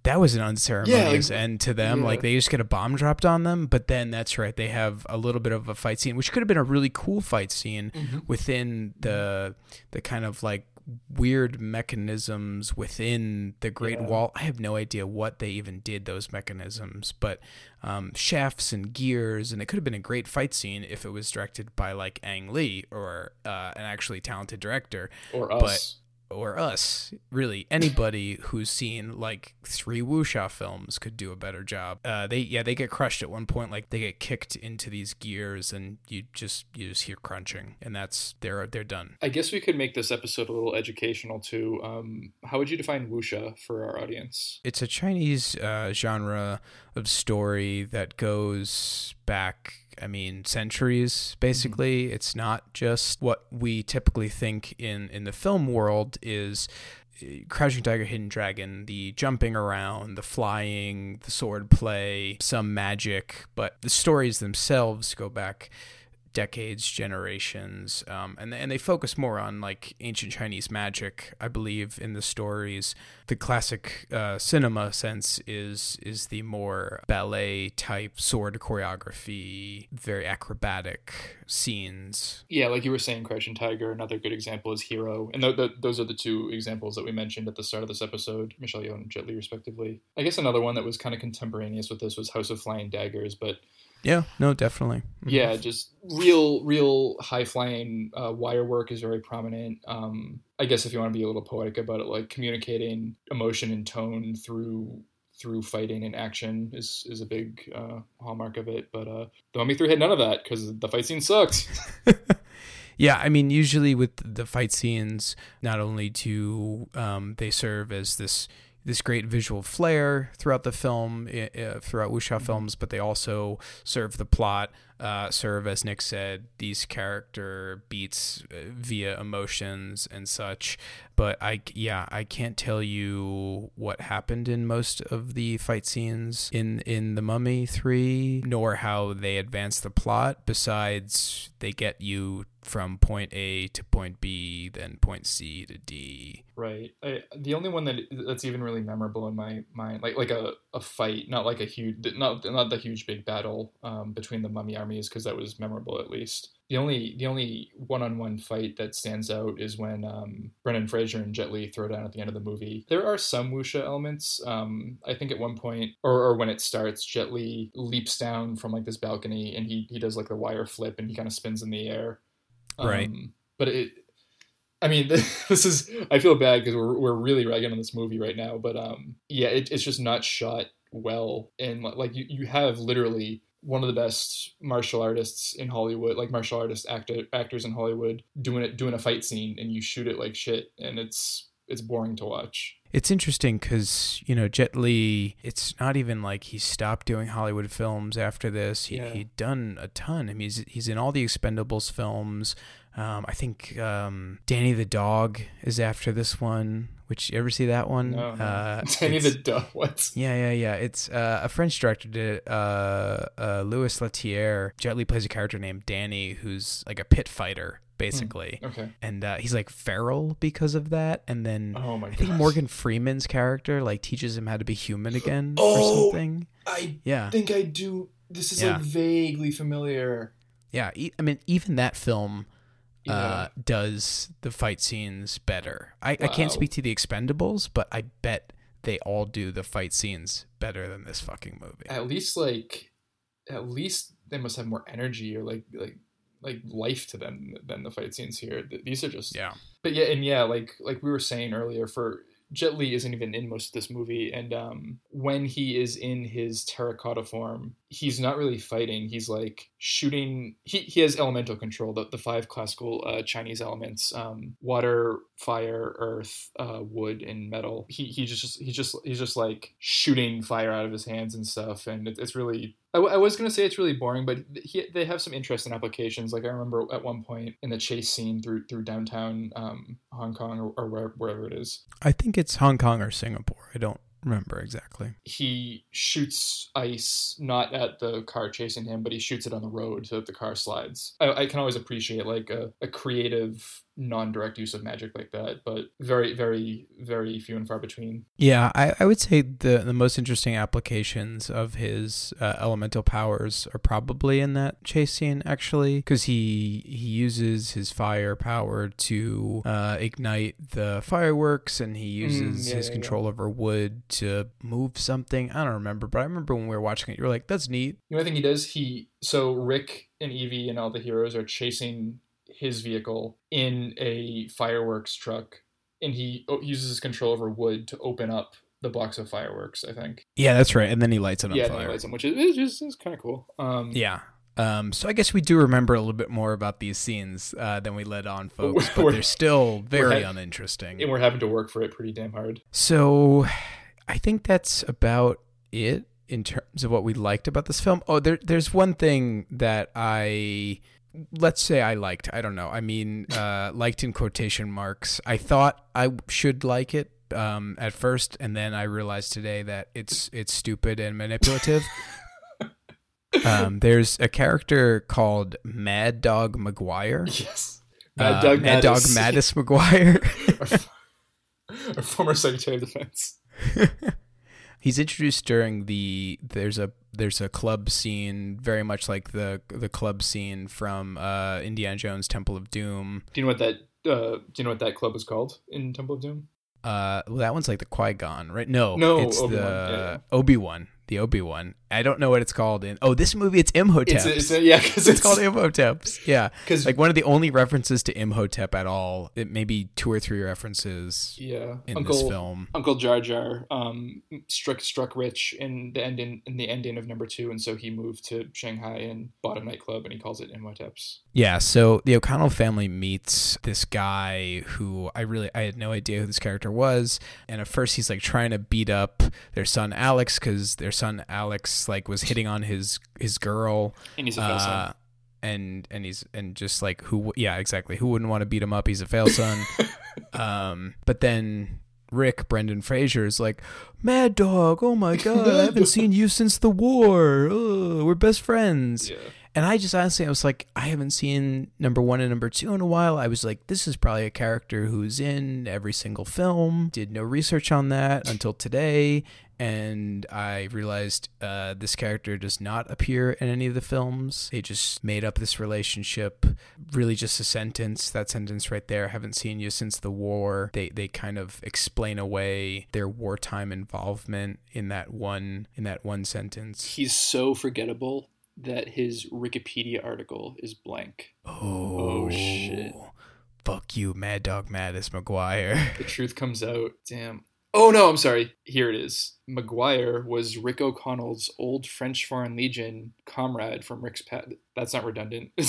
that was an unceremonious like- end to them. yeah. Like they just get a bomb dropped on them, but then that's right, they have a little bit of a fight scene, which could have been a really cool fight scene mm-hmm. within the the kind of like weird mechanisms within the Great Yeah. Wall. I have no idea what they even did those mechanisms, but um, shafts and gears, and it could have been a great fight scene if it was directed by like Ang Lee or uh, an actually talented director Or us. Or us, really anybody who's seen like three wuxia films could do a better job. Uh, they yeah they get crushed at one point, like they get kicked into these gears, and you just you just hear crunching, and that's they're they're done. I guess we could make this episode a little educational too. Um, how would you define wuxia for our audience? It's a Chinese uh, genre of story that goes back. I mean, centuries. Basically, it's not just what we typically think in in the film world is uh, Crouching Tiger, Hidden Dragon, the jumping around, the flying, the sword play, some magic, but the stories themselves go back decades, generations, um, and and they focus more on like ancient Chinese magic, I believe, in the stories. The classic uh, cinema sense is is the more ballet type sword choreography, very acrobatic scenes. Yeah, like you were saying, Crouching Tiger. Another good example is Hero, and th- th- those are the two examples that we mentioned at the start of this episode, Michelle Yeoh and Jet Li, respectively. I guess another one that was kind of contemporaneous with this was House of Flying Daggers, but Yeah, no, definitely. yeah, just real, real high flying uh, wire work is very prominent. Um, I guess if you want to be a little poetic about it, like communicating emotion and tone through through fighting and action is is a big uh, hallmark of it. But uh, the Mummy Three had none of that because the fight scene sucked. Yeah, I mean, usually with the fight scenes, not only do um, they serve as this this great visual flair throughout the film, uh, throughout wuxia films, but they also serve the plot. Uh, serve as Nick said, these character beats uh, via emotions and such. But I, yeah, I can't tell you what happened in most of the fight scenes in in the Mummy Three, nor how they advance the plot. Besides, they get you from point A to point B, then point C to D. Right. I, the only one that that's even really memorable in my mind, like like a, a fight, not like a huge, not not the huge big battle um, between the mummy armies, because that was memorable at least. the only the only one on one fight that stands out is when um, Brendan Fraser and Jet Li throw down at the end of the movie. There are some wuxia elements. Um, I think at one point, or, or when it starts, Jet Li leaps down from like this balcony and he he does like the wire flip and he kind of spins in the air. Um, Right. But it. I mean, this is. I feel bad because we're, we're really ragging on this movie right now, but um, yeah, it, it's just not shot well, and like you, you have literally one of the best martial artists in Hollywood, like martial artist actor actors in Hollywood, doing it doing a fight scene, and you shoot it like shit, and it's it's boring to watch. It's interesting because you know Jet Li. It's not even like he stopped doing Hollywood films after this. He Yeah. he'd done a ton. I mean, he's he's in all the Expendables films. Um, I think um, Danny the Dog is after this one. Which you ever see that one? No. Uh, Danny the Duh. What? Yeah, yeah, yeah. It's uh, a French director did it. Uh, uh, Louis Leterrier. Jet Li plays a character named Danny, who's like a pit fighter, basically, Okay. and uh, he's like feral because of that. And then Oh my I think. Morgan Freeman's character like teaches him how to be human again Oh! or something. I Yeah, think I do. This is Yeah. like vaguely familiar. yeah. I mean, even that film Yeah. uh, does the fight scenes better. I, I can't speak to the Expendables, but I bet they all do the fight scenes better than this fucking movie. at least like at least they must have more energy or like like like life to them than the fight scenes here these are just Yeah. but yeah and yeah like like we were saying earlier for Jet Li isn't even in most of this movie and um when he is in his terracotta form he's not really fighting he's like shooting he, he has elemental control the, the five classical uh, Chinese elements um water fire earth uh wood and metal he he just he's just he's just like shooting fire out of his hands and stuff and it, it's really I was gonna say it's really boring, but he, they have some interesting applications. Like I remember at one point in the chase scene through through downtown um, Hong Kong or, or wherever it is, I think it's Hong Kong or Singapore. I don't remember exactly. he shoots ice not at the car chasing him, but he shoots it on the road so that the car slides. I, I can always appreciate like a, a creative, non-direct use of magic like that, but very, very, very few and far between. Yeah, I, I would say the the most interesting applications of his uh, elemental powers are probably in that chase scene, actually, because he he uses his fire power to uh, ignite the fireworks, and he uses yeah, his yeah, control over wood to move something. I don't remember, but I remember when we were watching it, you were like, "That's neat." You know, thing he does, he so Rick and Evie and all the heroes are chasing his vehicle in a fireworks truck, and he uses his control over wood to open up the box of fireworks. I think. Yeah, that's right. And then he lights it on yeah, and he lights them, which is, is just is kind of cool. Um, Yeah. Um, so I guess we do remember a little bit more about these scenes uh, than we let on, folks, but they're still very ha- uninteresting. and we're having to work for it pretty damn hard. So I think that's about it in terms of what we liked about this film. Oh, there, there's one thing that I let's say I liked. I don't know. I mean, uh, liked in quotation marks. I thought I should like it um, at first, and then I realized today that it's it's stupid and manipulative. um, there's a character called Mad Dog McGuire. Yes. Uh, Mad Dog Mattis McGuire. our former Secretary of Defense. He's introduced during the there's a there's a club scene very much like the the club scene from uh, Indiana Jones Temple of Doom. Do you know what that? Uh, do you know what that club was called in Temple of Doom? Uh, well, that one's like the Qui Gon, right? No, No, it's Obi-Wan, the yeah, yeah. Obi Wan, the Obi Wan. I don't know what it's called in. Oh, this movie it's Imhotep. It's, it's yeah, because it's called Imhotep. Yeah, because like one of the only references to Imhotep at all. It may be two or three references yeah, in Uncle this film. Uncle Jar Jar um, struck struck rich in the ending in the ending of number two, and so he moved to Shanghai and bought a nightclub, and he calls it Imhotep's. Yeah, so the O'Connell family meets this guy who I really I had no idea who this character was, and at first he's like trying to beat up their son Alex because their son Alex like was hitting on his his girl, And he's a fail son. uh, and and he's and just like who yeah exactly who wouldn't want to beat him up? He's a fail son, um, but then. Rick Brendan Fraser is like, Mad Dog, oh my god, I haven't seen you since the war. Ugh, we're best friends Yeah, And I just honestly, I was like, I haven't seen number one and number two in a while. I was like, this is probably a character who's in every single film. Did no research on that until today. And I realized uh, this character does not appear in any of the films. They just made up this relationship. Really, just a sentence. That sentence right there. Haven't seen you since the war. They they kind of explain away their wartime involvement in that one in that one sentence. He's so forgettable that his Wikipedia article is blank. Oh, Oh, shit. Fuck you, Mad Dog Mattis McGuire. The truth comes out. Damn. Oh no, I'm sorry. Here it is. McGuire was Rick O'Connell's old French Foreign Legion comrade from Rick's past. That's not redundant.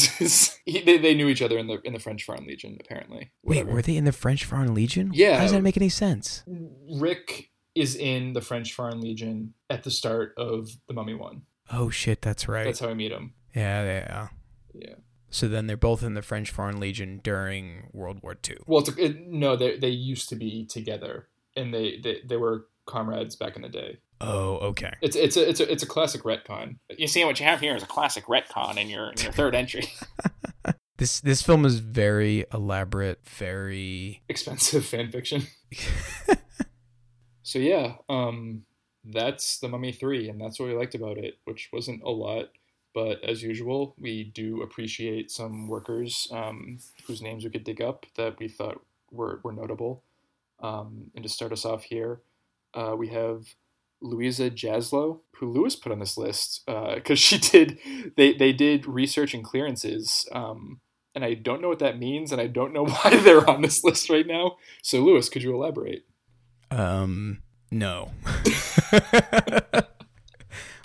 He, they, they knew each other in the in the French Foreign Legion, apparently. Wait, were they in the French Foreign Legion? Yeah. How does that make any sense? Rick is in the French Foreign Legion at the start of the Mummy one. Oh shit, that's right. That's how I meet him. yeah, yeah. Yeah. So then they're both in the French Foreign Legion during World War II. Well, it's a, it, no, they they used to be together, and they, they they were comrades back in the day. Oh, okay. It's it's a it's a it's a classic retcon. You see, what you have here is a classic retcon in your in your third entry. This this film is very elaborate, very Expensive fan fiction. So yeah, um, that's the Mummy Three, and that's what we liked about it, which wasn't a lot, but as usual, we do appreciate some workers um, whose names we could dig up that we thought were were notable. Um, and to start us off here, uh, we have Louisa Jaslow, who Lewis put on this list because she did they they did research and clearances. Um, and I don't know what that means, and I don't know why they're on this list right now. So, Lewis, could you elaborate? Um, no.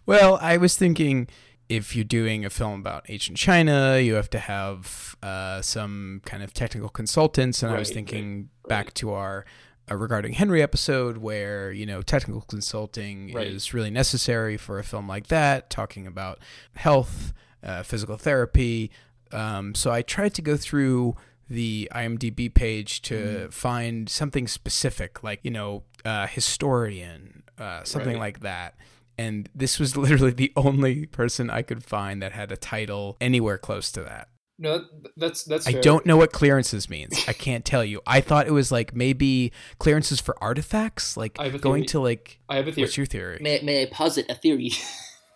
well, I was thinking if you're doing a film about ancient China, you have to have uh, some kind of technical consultants. And I was thinking right, back right. to our uh, regarding Henry episode where, you know, technical consulting Right. is really necessary for a film like that, talking about health, uh, physical therapy. Um, so I tried to go through the IMDb page to Mm-hmm. find something specific, like you know, uh, historian, uh, something Right. like that. And this was literally the only person I could find that had a title anywhere close to that. No, that- that's that's. I fair. don't know what clearances means. I can't tell you. I thought it was like maybe clearances for artifacts, like I have a going to like. I have a theory. What's your theory? May, may I posit a theory?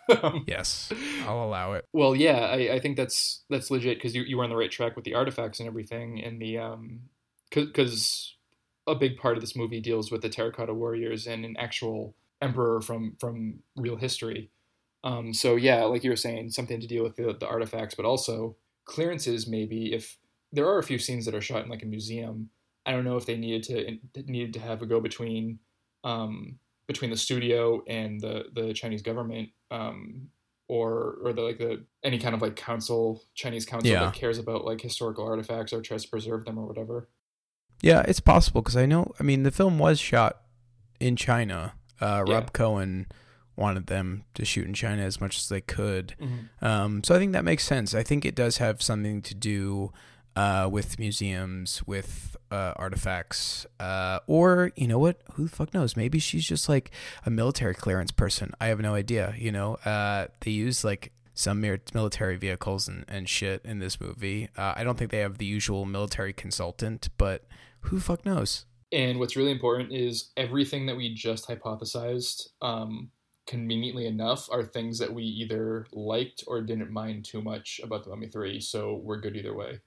Yes, I'll allow it. well, yeah, I, I think that's that's legit because you, you were on the right track with the artifacts and everything, and the um, because a big part of this movie deals with the terracotta warriors and an actual emperor from from real history. Um, so yeah, like you were saying, something to deal with the, the artifacts, but also clearances. Maybe if there are a few scenes that are shot in like a museum, I don't know if they needed to needed to have a go between um, between the studio and the the Chinese government, um, or or the like the any kind of like council Chinese council Yeah. that cares about like historical artifacts or tries to preserve them or whatever. Yeah, it's possible because I know. I mean, the film was shot in China. Uh, Yeah. Rob Cohen wanted them to shoot in China as much as they could. Um, so I think that makes sense. I think it does have something to do uh, with museums, with uh, artifacts, uh, or you know what? Who the fuck knows? Maybe she's just like a military clearance person. I have no idea. You know, uh, they use like some military vehicles and, and shit in this movie. Uh, I don't think they have the usual military consultant, but who the fuck knows? And what's really important is everything that we just hypothesized, um, conveniently enough, are things that we either liked or didn't mind too much about the Mummy Three. So we're good either way.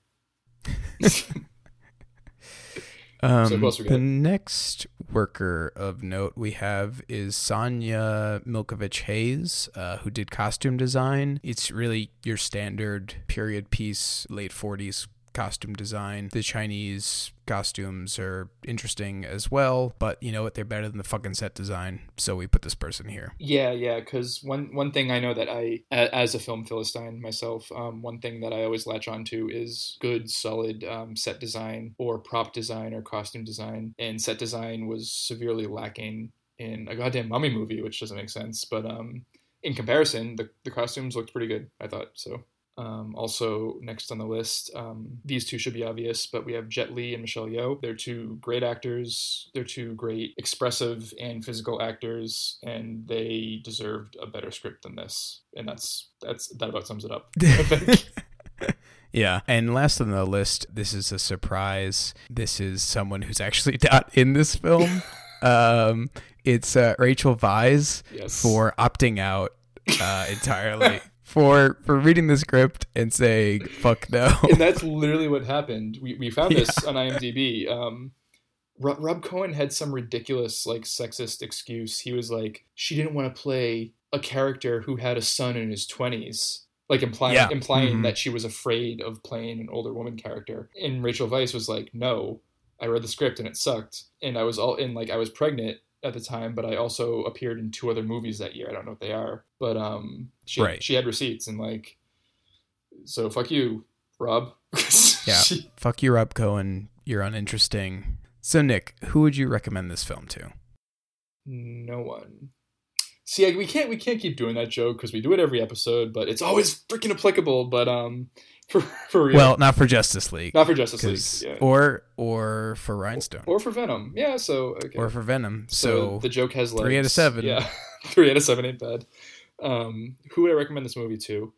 Um, we the next worker of note we have is Sanja Milkovic Hays, uh, who did costume design. It's really your standard period piece, late 40s costume design. The Chinese costumes are interesting as well, but you know what? They're better than the fucking set design. So we put this person here. Yeah, yeah. Because one one thing I know that I, as a film philistine myself, um, one thing that I always latch onto is good, solid um, set design or prop design or costume design. And set design was severely lacking in a goddamn mummy movie, which doesn't make sense. But um, in comparison, the the costumes looked pretty good. I thought so. Um, also, next on the list, um, these two should be obvious, but we have Jet Li and Michelle Yeoh. They're two great actors. They're two great expressive and physical actors, and they deserved a better script than this. And that's that's that about sums it up. Yeah. And last on the list, this is a surprise. This is someone who's actually not in this film. um, it's uh, Rachel Weisz Yes. for opting out uh, entirely. For, for reading the script and saying fuck no, and that's literally what happened. We, we found this on IMDb. Um, Rob, Rob Cohen had some ridiculous, like, sexist excuse. He was like, she didn't want to play a character who had a son in his 20s. Like implying Yeah. implying Mhm. that she was afraid of playing an older woman character. And Rachel Weisz was like, No, I read the script and it sucked. And I was all in like I was pregnant at the time, but I also appeared in two other movies that year. I don't know what they are. But um she Right. she had receipts and like so fuck you, Rob. Yeah. She- fuck you, Rob Cohen. You're uninteresting. So, Nick, who would you recommend this film to? no one. See, we can't we can't keep doing that joke because we do it every episode, but it's always freaking applicable. But um, for for real, Well, not for Justice League, not for Justice League, yeah. or or for Rhinestone, or for Venom, yeah. So okay. or for Venom. so, So, the joke has legs. three out of seven. Yeah, three out of seven ain't bad. Um, who would I recommend this movie to?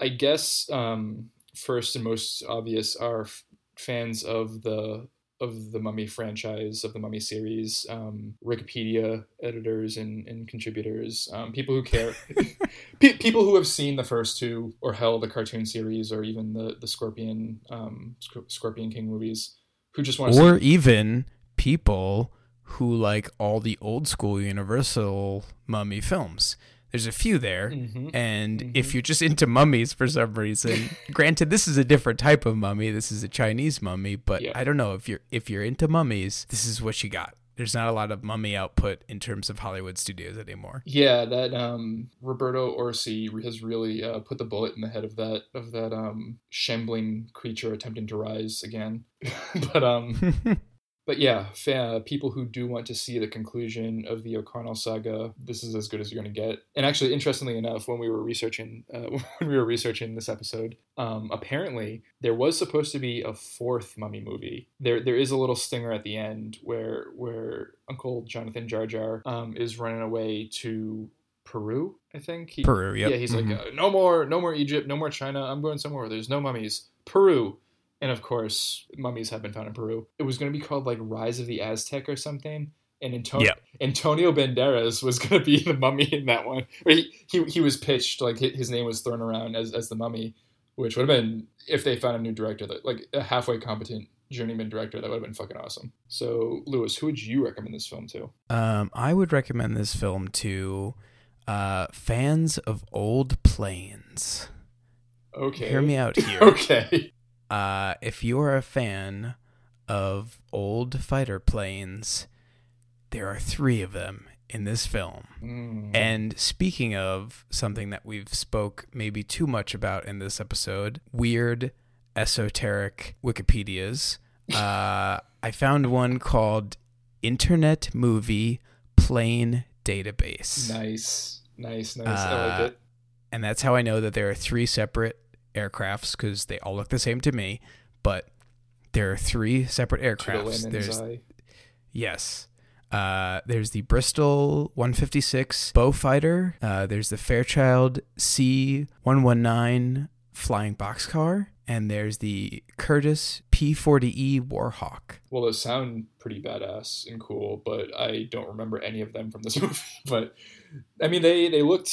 I guess um, first and most obvious are f- fans of the of the Mummy franchise, of the Mummy series, um, Wikipedia editors and, and contributors, um, people who care, Pe- people who have seen the first two or Hell, the cartoon series, or even the the Scorpion um, Sc- Scorpion King movies, who just want to or even people who like all the old school Universal mummy films. There's a few there. Mhm. And if you're just into mummies for some reason, granted this is a different type of mummy, this is a Chinese mummy, but Yeah. I don't know if you're if you're into mummies, this is what you got. There's not a lot of mummy output in terms of Hollywood studios anymore. Yeah, that um, Roberto Orci has really uh, put the bullet in the head of that of that um, shambling creature attempting to rise again. but um, but yeah, fa- people who do want to see the conclusion of the O'Connell saga, this is as good as you're going to get. And actually, interestingly enough, when we were researching uh, when we were researching this episode, um, apparently there was supposed to be a fourth Mummy movie. There there is a little stinger at the end where where Uncle Jonathan Jar Jar um, is running away to Peru. I think he, Peru, yep. Yeah, he's Mhm. like, uh, no more, no more Egypt, no more China. I'm going somewhere where there's no mummies. Peru. And of course, mummies have been found in Peru. It was going to be called like Rise of the Aztec or something. And Antonio, Yeah. Antonio Banderas was going to be the mummy in that one. Or he, he, he was pitched, like his name was thrown around as, as the mummy, which would have been, if they found a new director, that like a halfway competent journeyman director, that would have been fucking awesome. So, Lewis, who would you recommend this film to? Um, I would recommend this film to uh, fans of old planes. Okay. Hear me out here. Okay. Uh, if you're a fan of old fighter planes, there are three of them in this film. Mm. And speaking of something that we've spoke maybe too much about in this episode, weird esoteric Wikipedias. Uh, I found one called Internet Movie Plane Database. Nice, nice, nice. I like Uh, it. and that's how I know that there are three separate aircrafts because they all look the same to me. But there are three separate To the aircrafts. There's eye. yes, uh, there's the Bristol 156 Beaufighter. Uh, there's the Fairchild C119 flying boxcar, and there's the Curtiss P40E Warhawk. Well, those sound pretty badass and cool, but I don't remember any of them from this movie. But I mean, they they looked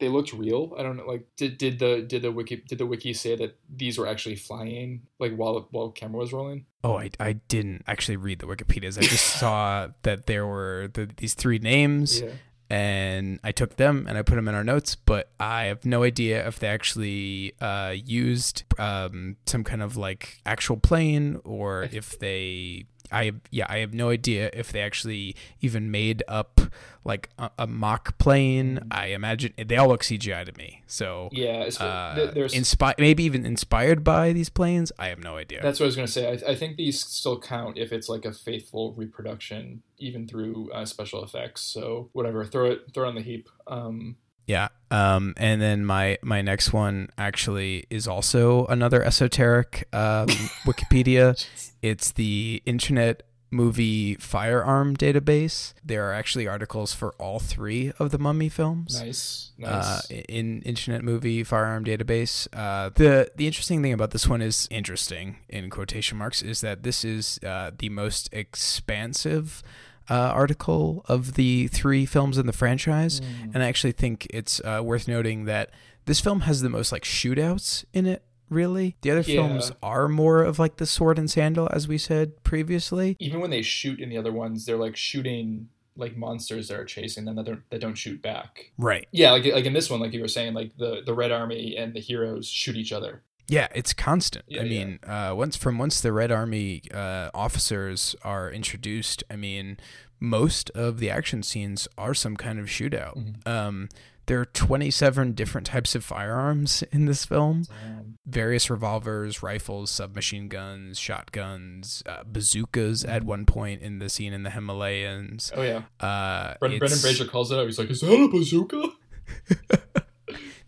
they looked real. I don't know, like did did the did the wiki did the wiki say that these were actually flying like while while camera was rolling? Oh, I, I didn't actually read the Wikipedias. I just saw that there were the, these three names, Yeah. and I took them and I put them in our notes. But I have no idea if they actually uh, used um, some kind of like actual plane or if they. I yeah, I have no idea if they actually even made up like a, a mock plane. I imagine they all look CGI to me. So Yeah, uh, th- there's inspi- maybe even inspired by these planes. I have no idea. That's what I was going to say. I, I think these still count if it's like a faithful reproduction, even through uh, special effects. So whatever, throw it, throw it on the heap. Um, Yeah, Um, and then my my next one actually is also another esoteric um, Wikipedia. It's the Internet Movie Firearm Database. There are actually articles for all three of the Mummy films. Nice, Uh, nice. in Internet Movie Firearm Database. Uh, the the interesting thing about this one is interesting in quotation marks is that this is uh, the most expansive uh, article of the three films in the franchise, Mm. and I actually think it's uh, worth noting that this film has the most like shootouts in it. Really, the other Yeah. films are more of like the sword and sandal, as we said previously. Even when they shoot in the other ones, they're like shooting like monsters that are chasing them that don't, that don't shoot back. Right. Yeah, like like in this one, like you were saying, like the the Red Army and the heroes shoot each other. Yeah, it's constant. Yeah, I yeah. mean, uh, once from once the Red Army uh, officers are introduced, I mean, most of the action scenes are some kind of shootout. Mhm. Um, there are 27 different types of firearms in this film Um, various revolvers, rifles, submachine guns, shotguns, uh, bazookas at one point in the scene in the Himalayas. oh yeah, Uh, Brendan, Brendan Fraser calls it out. He's like, "Is that a bazooka?"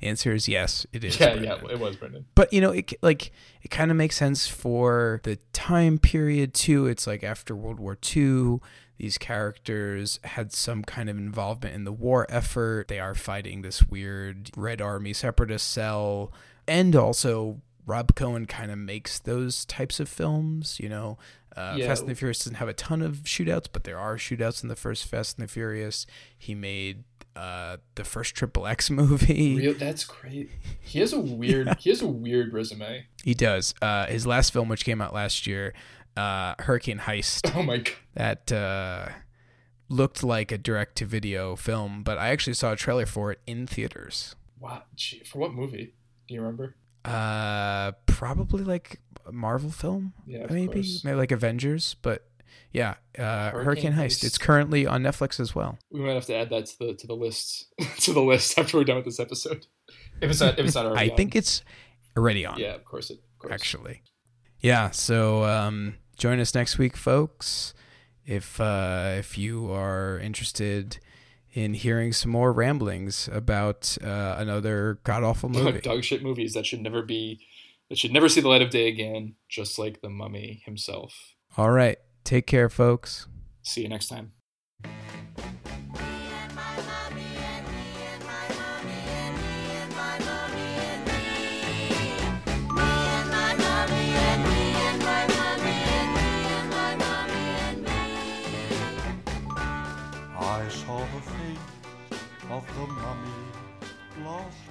The answer is yes, it is. yeah, Brendan. yeah, it was Brendan. but you know it like it kind of makes sense for the time period too it's like after world war ii these characters had some kind of involvement in the war effort they are fighting this weird red army separatist cell and also rob cohen kind of makes those types of films you know uh, Yeah. Fast and the Furious doesn't have a ton of shootouts, but there are shootouts in the first Fast and the Furious. He made uh, the first Triple X movie. Real, that's great. He has a weird. He has a weird resume. He does. Uh, his last film, which came out last year, uh, Hurricane Heist, Oh my god. that uh, looked like a direct-to-video film, but I actually saw a trailer for it in theaters. Wow. Gee, for what movie? Do you remember? Uh, probably like a Marvel film, Yeah, maybe, course. maybe like Avengers, but yeah, uh, Hurricane, Hurricane Heist. Heist. It's currently on Netflix as well. We might have to add that to the to the list to the list after we're done with this episode. If it's not if it's not already. I think it's already on. Yeah, of course it. Of course. actually. Yeah, so um, join us next week, folks. If uh, if you are interested in hearing some more ramblings about uh, another god awful movie, dog shit movies that should never be that should never see the light of day again, just like the mummy himself. all right, take care, folks. See you next time. I saw the face of the mummy last night. Where